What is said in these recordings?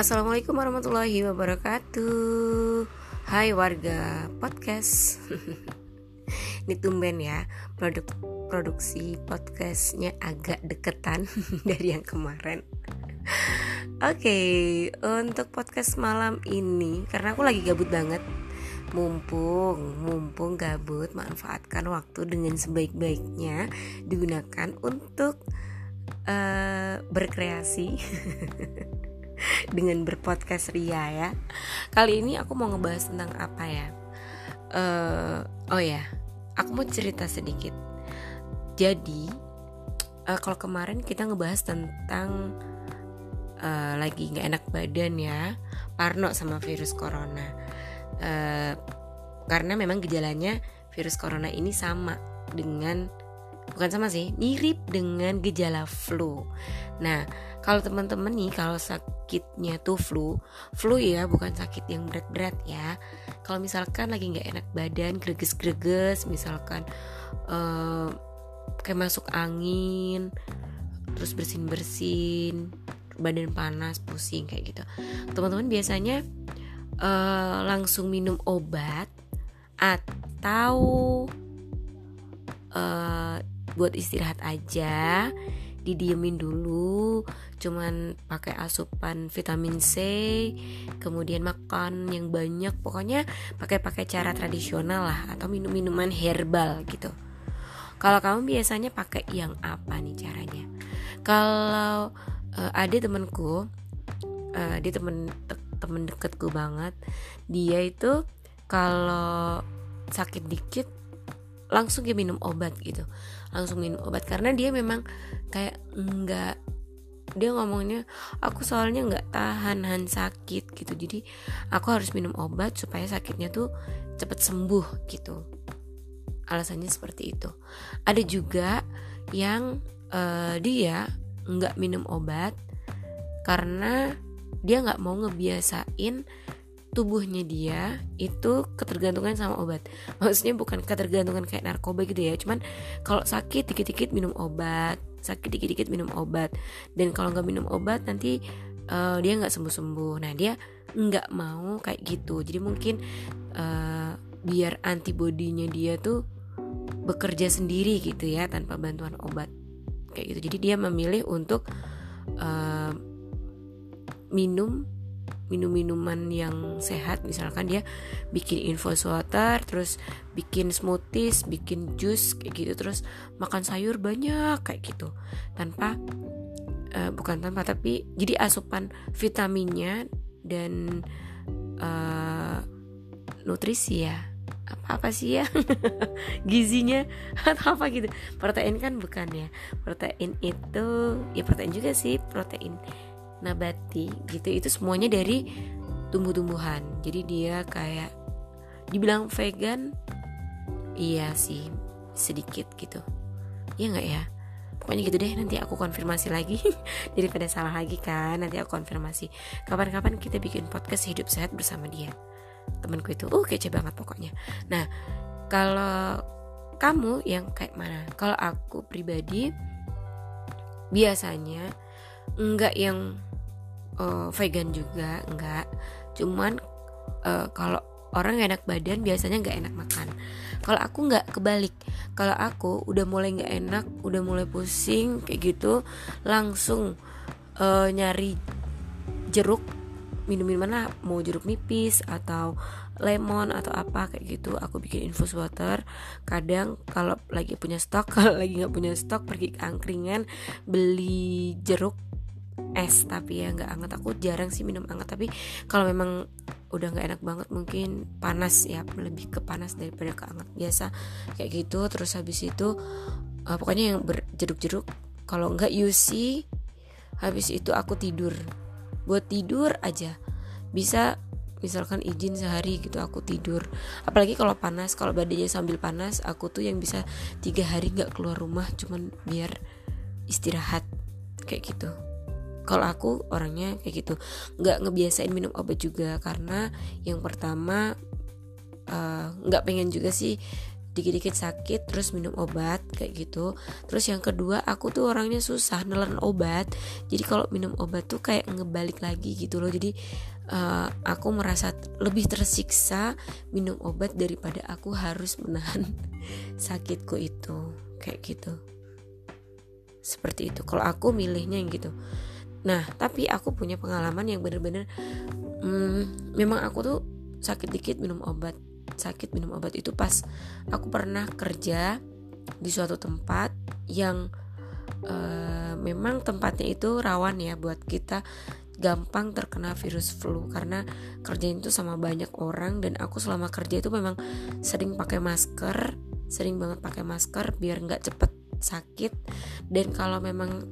Assalamualaikum warahmatullahi wabarakatuh. Hai warga podcast. Ini tumben ya produk Produksi podcastnya agak deketan dari yang kemarin. Oke okay, untuk podcast malam ini Karena aku lagi gabut banget. Mumpung, mumpung gabut Manfaatkan waktu dengan sebaik-baiknya Digunakan untuk uh, berkreasi dengan berpodcast Ria ya. Kali ini aku mau ngebahas tentang apa ya? Uh, oh ya, aku mau cerita sedikit. Jadi uh, kalau kemarin kita ngebahas tentang uh, lagi nggak enak badan ya, Parno sama virus corona. Uh, karena memang gejalanya virus corona ini sama dengan bukan sama sih mirip dengan gejala flu. Nah kalau teman-teman nih kalau sakitnya tuh flu flu ya bukan sakit yang berat-berat ya. Kalau misalkan lagi nggak enak badan greges-greges misalkan uh, kayak masuk angin terus bersin-bersin badan panas pusing kayak gitu. Teman-teman biasanya uh, langsung minum obat atau uh, buat istirahat aja didiemin dulu cuman pakai asupan vitamin C kemudian makan yang banyak pokoknya pakai-pakai cara tradisional lah atau minum minuman herbal gitu. Kalau kamu biasanya pakai yang apa nih caranya? Kalau uh, ada temenku uh, dia temen temen deketku banget dia itu kalau sakit dikit langsung dia minum obat gitu. Langsung minum obat. Karena dia memang kayak enggak dia ngomongnya aku soalnya nggak tahan han sakit gitu. Jadi aku harus minum obat supaya sakitnya tuh cepet sembuh gitu. Alasannya seperti itu. Ada juga yang uh, dia nggak minum obat karena dia nggak mau ngebiasain tubuhnya dia itu ketergantungan sama obat. Maksudnya bukan ketergantungan kayak narkoba gitu ya. Cuman kalau sakit dikit-dikit minum obat. Sakit dikit-dikit minum obat. Dan kalau nggak minum obat nanti uh, dia nggak sembuh-sembuh. Nah dia nggak mau kayak gitu. Jadi mungkin uh, biar antibodinya dia tuh bekerja sendiri gitu ya tanpa bantuan obat. Kayak gitu. Jadi dia memilih untuk uh, minum minum minuman yang sehat. Misalkan dia bikin infus water terus bikin smoothies bikin jus kayak gitu. Terus makan sayur banyak kayak gitu. Tanpa uh, bukan tanpa tapi jadi asupan vitaminnya dan uh, nutrisi ya. Apa apa sih ya? Gizinya atau apa gitu. Protein kan bukan ya. Protein itu ya protein juga sih. Protein nabati gitu. Itu semuanya dari tumbuh-tumbuhan. Jadi dia kayak dibilang vegan iya sih sedikit gitu. Ya nggak ya? Pokoknya gitu deh nanti aku konfirmasi lagi. Daripada salah lagi kan nanti aku konfirmasi. Kapan-kapan kita bikin podcast hidup sehat bersama dia. Temanku itu uh kece banget pokoknya. Nah kalau kamu yang kayak mana? Kalau aku pribadi biasanya enggak yang uh, vegan juga enggak. Cuman uh, kalau orang gak enak badan biasanya nggak enak makan. Kalau aku nggak kebalik. Kalau aku udah mulai nggak enak udah mulai pusing kayak gitu langsung uh, nyari jeruk minum mana mau jeruk nipis atau lemon atau apa kayak gitu. Aku bikin infus water. Kadang kalau lagi punya stok kalau lagi nggak punya stok pergi ke angkringan beli jeruk es tapi ya nggak hangat aku jarang sih minum hangat tapi kalau memang udah nggak enak banget mungkin panas ya lebih ke panas daripada ke hangat biasa kayak gitu terus habis itu uh, pokoknya yang berjeruk-jeruk. Kalau nggak UC habis itu aku tidur. Buat tidur aja. Bisa misalkan izin sehari gitu aku tidur. Apalagi kalau panas kalau badannya sambil panas aku tuh yang bisa tiga hari nggak keluar rumah cuman biar istirahat kayak gitu kalau aku orangnya kayak gitu. Nggak ngebiasain minum obat juga karena yang pertama eh, nggak uh, pengen juga sih dikit-dikit sakit terus minum obat kayak gitu. Terus yang kedua aku tuh orangnya susah nelen obat. Jadi kalau minum obat tuh kayak ngebalik lagi gitu loh. Jadi uh, aku merasa lebih tersiksa minum obat daripada aku harus menahan sakitku itu. Kayak gitu. Seperti itu. Kalau aku milihnya yang gitu nah tapi aku punya pengalaman yang bener-bener hmm, memang aku tuh sakit dikit minum obat. Sakit minum obat itu pas aku pernah kerja di suatu tempat yang uh, memang tempatnya itu rawan ya buat kita gampang terkena virus flu. Karena kerja itu sama banyak orang dan aku selama kerja itu memang sering pakai masker sering banget pakai masker biar nggak cepet sakit. Dan kalau memang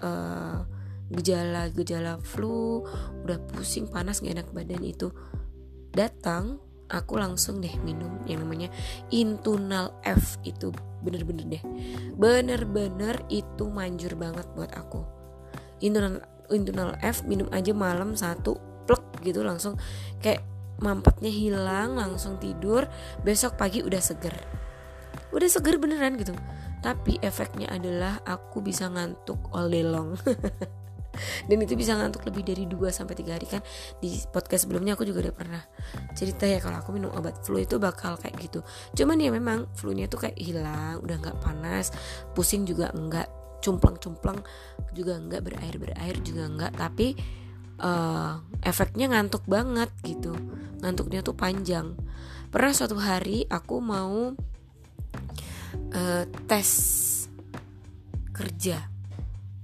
uh, gejala-gejala flu udah pusing panas gak enak badan itu datang aku langsung deh minum yang namanya Intunal F itu. Bener-bener deh. Bener-bener itu manjur banget buat aku. Intunal Intunal F minum aja malam satu plek gitu langsung. Kayak mampetnya hilang langsung tidur. Besok pagi udah seger. Udah seger beneran gitu. Tapi efeknya adalah aku bisa ngantuk all day long dan itu bisa ngantuk lebih dari 2 sampai 3 hari kan? Di podcast sebelumnya aku juga udah pernah cerita ya kalau aku minum obat flu itu bakal kayak gitu. Cuman ya memang flu-nya tuh kayak hilang udah nggak panas pusing juga enggak cumplang-cumplang juga enggak berair-berair juga enggak tapi uh, efeknya ngantuk banget gitu. Ngantuknya tuh panjang. Pernah suatu hari aku mau uh, tes kerja.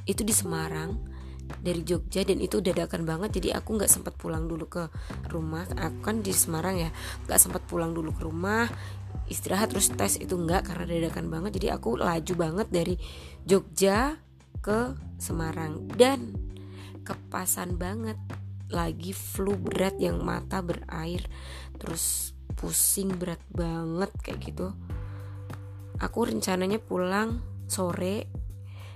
Itu di Semarang dari Jogja dan itu dadakan banget. Jadi aku nggak sempat pulang dulu ke rumah. Aku kan di Semarang ya nggak sempat pulang dulu ke rumah istirahat terus tes itu enggak karena dadakan banget. Jadi aku laju banget dari Jogja ke Semarang dan kepasan banget. Lagi flu berat yang mata berair terus pusing berat banget kayak gitu. Aku rencananya pulang sore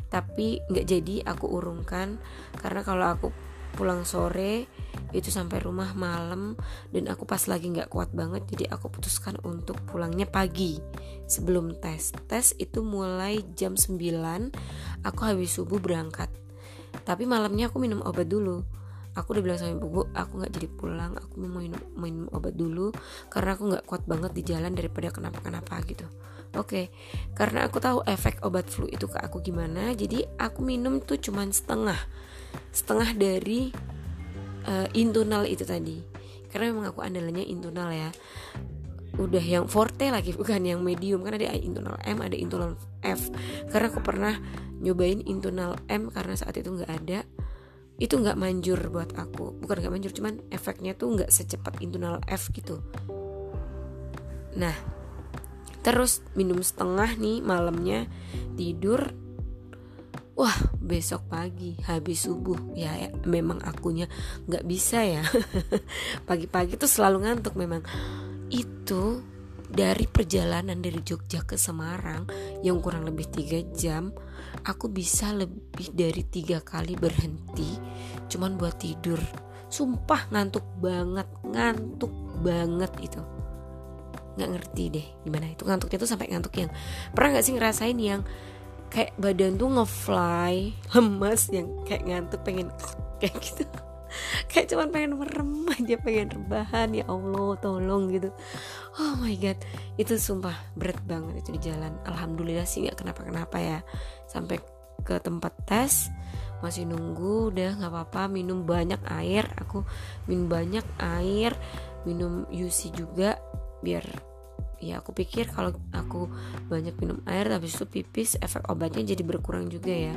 tapi nggak jadi aku urungkan karena kalau aku pulang sore itu sampai rumah malam dan aku pas lagi nggak kuat banget jadi aku putuskan untuk pulangnya pagi sebelum tes. Tes itu mulai jam 9 aku habis subuh berangkat. Tapi malamnya aku minum obat dulu. Aku udah bilang sama ibu aku nggak jadi pulang aku mau minum minum obat dulu karena aku nggak kuat banget di jalan daripada kenapa kenapa gitu Oke, karena aku tahu efek obat flu itu ke aku gimana, jadi aku minum tuh cuman setengah, setengah dari uh, intunal itu tadi. Karena memang aku andalannya intunal ya. Udah yang forte lagi bukan yang medium karena ada intunal M, ada intunal F. Karena aku pernah nyobain intunal M karena saat itu nggak ada itu nggak manjur buat aku bukan nggak manjur cuman efeknya tuh nggak secepat intunal F gitu nah terus minum setengah nih malamnya tidur. Wah besok pagi habis subuh. Ya, ya memang akunya nggak bisa ya. Pagi-pagi tuh selalu ngantuk memang. Itu dari perjalanan dari Jogja ke Semarang yang kurang lebih tiga jam aku bisa lebih dari tiga kali berhenti cuman buat tidur. Sumpah ngantuk banget ngantuk banget itu nggak ngerti deh gimana itu ngantuknya tuh sampai ngantuk yang pernah nggak sih ngerasain yang kayak badan tuh ngefly lemas yang kayak ngantuk pengen kayak gitu. Kayak cuman pengen merem aja pengen rebahan ya Allah tolong gitu. Oh my god itu sumpah berat banget itu di jalan. Alhamdulillah sih nggak kenapa kenapa ya. Sampai ke tempat tes masih nunggu udah nggak apa-apa minum banyak air. Aku minum banyak air minum UC juga biar ya aku pikir kalau aku banyak minum air habis itu pipis efek obatnya jadi berkurang juga ya.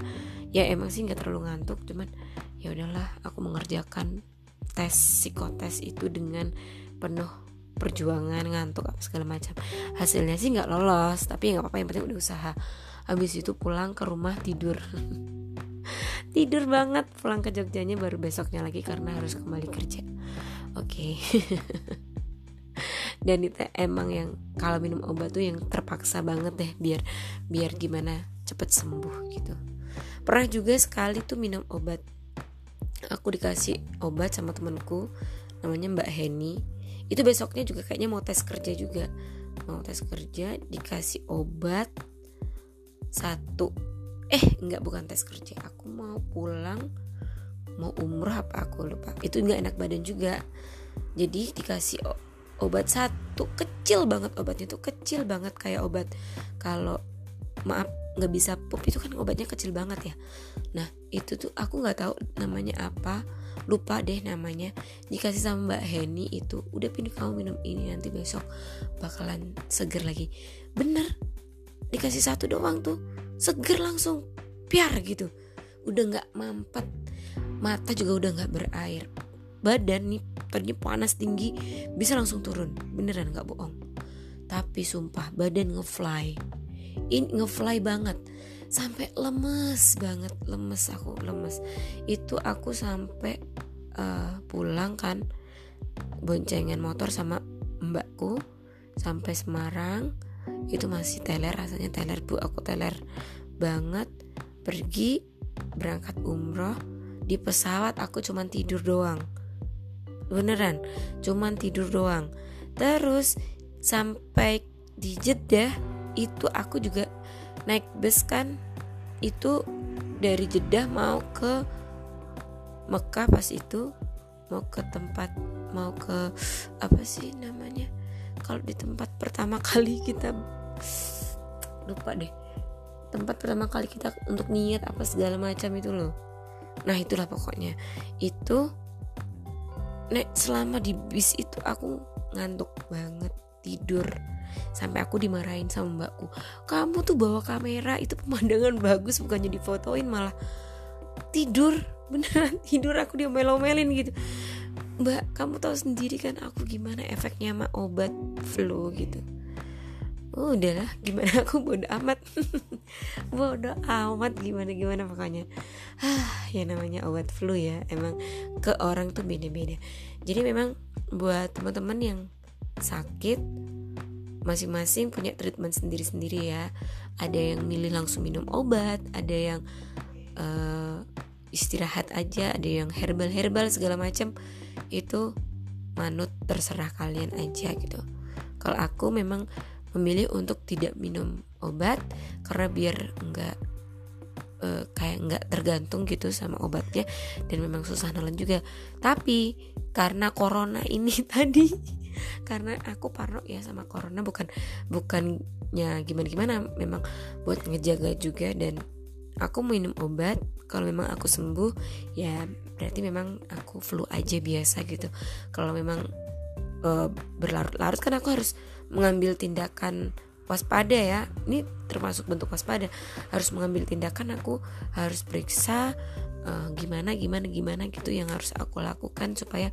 Ya emang sih nggak terlalu ngantuk cuman ya udahlah aku mengerjakan tes psikotes itu dengan penuh perjuangan ngantuk apa segala macam. Hasilnya sih nggak lolos tapi nggak apa-apa yang penting udah usaha. Habis itu pulang ke rumah tidur. Tidur banget pulang ke Jogjanya baru besoknya lagi karena harus kembali kerja. Oke. okay. dan itu emang yang kalau minum obat tuh yang terpaksa banget deh biar biar gimana cepet sembuh gitu. Pernah juga sekali tuh minum obat. Aku dikasih obat sama temenku namanya Mbak Heni. Itu besoknya juga kayaknya mau tes kerja juga. Mau tes kerja dikasih obat satu. Eh nggak bukan tes kerja. Aku mau pulang mau umroh apa aku lupa. Itu nggak enak badan juga. Jadi dikasih obat satu kecil banget obatnya tuh kecil banget. Kayak obat kalau maaf nggak bisa pup itu kan obatnya kecil banget ya. Nah itu tuh aku nggak tahu namanya apa. Lupa deh namanya. Dikasih sama Mbak Heni itu udah pindah kamu minum ini nanti besok bakalan seger lagi. Bener dikasih satu doang tuh seger langsung piar gitu. Udah nggak mampet mata juga udah nggak berair badan nih tadinya panas tinggi bisa langsung turun. Beneran nggak bohong. Tapi sumpah badan ngefly. Ini ngefly banget. Sampai lemes banget lemes aku lemes. Itu aku sampai uh, pulang kan boncengan motor sama mbakku sampai Semarang. Itu masih teler rasanya teler bu. Aku teler banget. Pergi berangkat umroh. Di pesawat aku cuman tidur doang beneran cuman tidur doang. Terus sampai di Jeddah itu aku juga naik bus kan. Itu dari Jeddah mau ke Mekah pas itu. Mau ke tempat mau ke apa sih namanya? Kalau di tempat pertama kali kita lupa deh. Tempat pertama kali kita untuk niat apa segala macam itu loh. Nah itulah pokoknya. Itu nek selama di bis itu aku ngantuk banget tidur. Sampai aku dimarahin sama mbakku kamu tuh bawa kamera itu pemandangan bagus bukannya difotoin malah tidur. Beneran tidur aku dia melomelin gitu. Mbak kamu tahu sendiri kan aku gimana efeknya sama obat flu gitu oh, udahlah gimana? Aku bodo amat. Bodo amat gimana gimana pokoknya. Ah ya namanya obat flu ya emang ke orang tuh beda-beda. Jadi memang buat teman-teman yang sakit masing-masing punya treatment sendiri-sendiri ya. Ada yang milih langsung minum obat ada yang uh, istirahat aja ada yang herbal-herbal segala macam itu manut terserah kalian aja gitu. Kalau aku memang memilih untuk tidak minum obat karena biar enggak uh, kayak enggak tergantung gitu sama obatnya dan memang susah nelen juga. Tapi karena corona ini tadi karena aku parno ya sama corona bukan bukannya gimana gimana memang buat ngejaga juga dan aku minum obat. Kalau memang aku sembuh ya berarti memang aku flu aja biasa gitu. Kalau memang uh, berlarut-larut kan aku harus mengambil tindakan waspada ya. Ini termasuk bentuk waspada. Harus mengambil tindakan aku harus periksa uh, gimana gimana gimana gitu yang harus aku lakukan supaya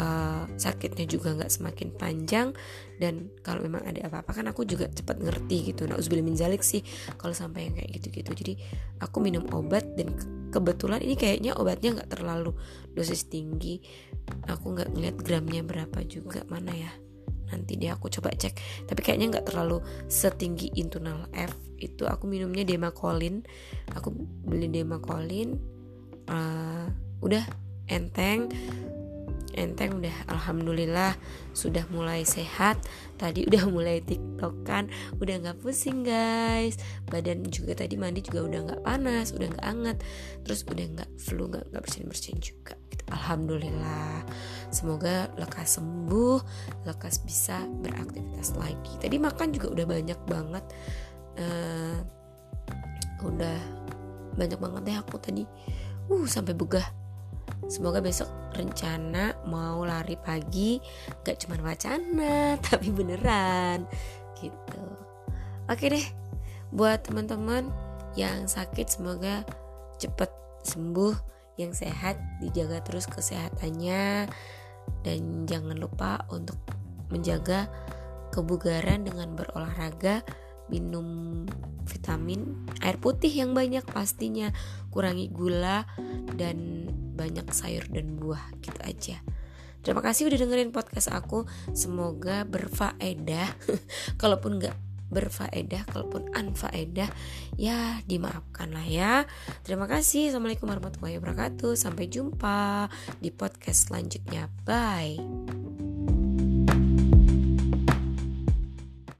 uh, sakitnya juga nggak semakin panjang. Dan kalau memang ada apa-apa kan aku juga cepat ngerti gitu. Nah min zalik sih kalau sampai yang kayak gitu-gitu. Jadi aku minum obat dan kebetulan ini kayaknya obatnya nggak terlalu dosis tinggi. Aku nggak ngeliat gramnya berapa juga mana ya nanti deh aku coba cek. Tapi kayaknya nggak terlalu setinggi internal F. Itu aku minumnya Demacolin. Aku beli Demacolin uh, udah enteng enteng udah alhamdulillah sudah mulai sehat. Tadi udah mulai tiktokan udah nggak pusing guys. Badan juga tadi mandi juga udah nggak panas udah nggak anget. Terus udah nggak flu nggak nggak bersin bersin juga gitu. alhamdulillah. Semoga lekas sembuh lekas bisa beraktivitas lagi. Tadi makan juga udah banyak banget. Uh, udah banyak banget deh aku tadi. Uh sampai begah semoga besok rencana mau lari pagi gak cuma wacana tapi beneran. Gitu. Oke deh buat teman-teman yang sakit semoga cepet sembuh yang sehat dijaga terus kesehatannya. Dan jangan lupa untuk menjaga kebugaran dengan berolahraga minum vitamin air putih yang banyak pastinya kurangi gula dan banyak sayur dan buah gitu aja. Terima kasih udah dengerin podcast aku. Semoga berfaedah. Kalaupun gak berfaedah Kalaupun anfaedah Ya dimaafkan lah ya. Terima kasih. Assalamualaikum warahmatullahi wabarakatuh. Sampai jumpa di podcast selanjutnya. Bye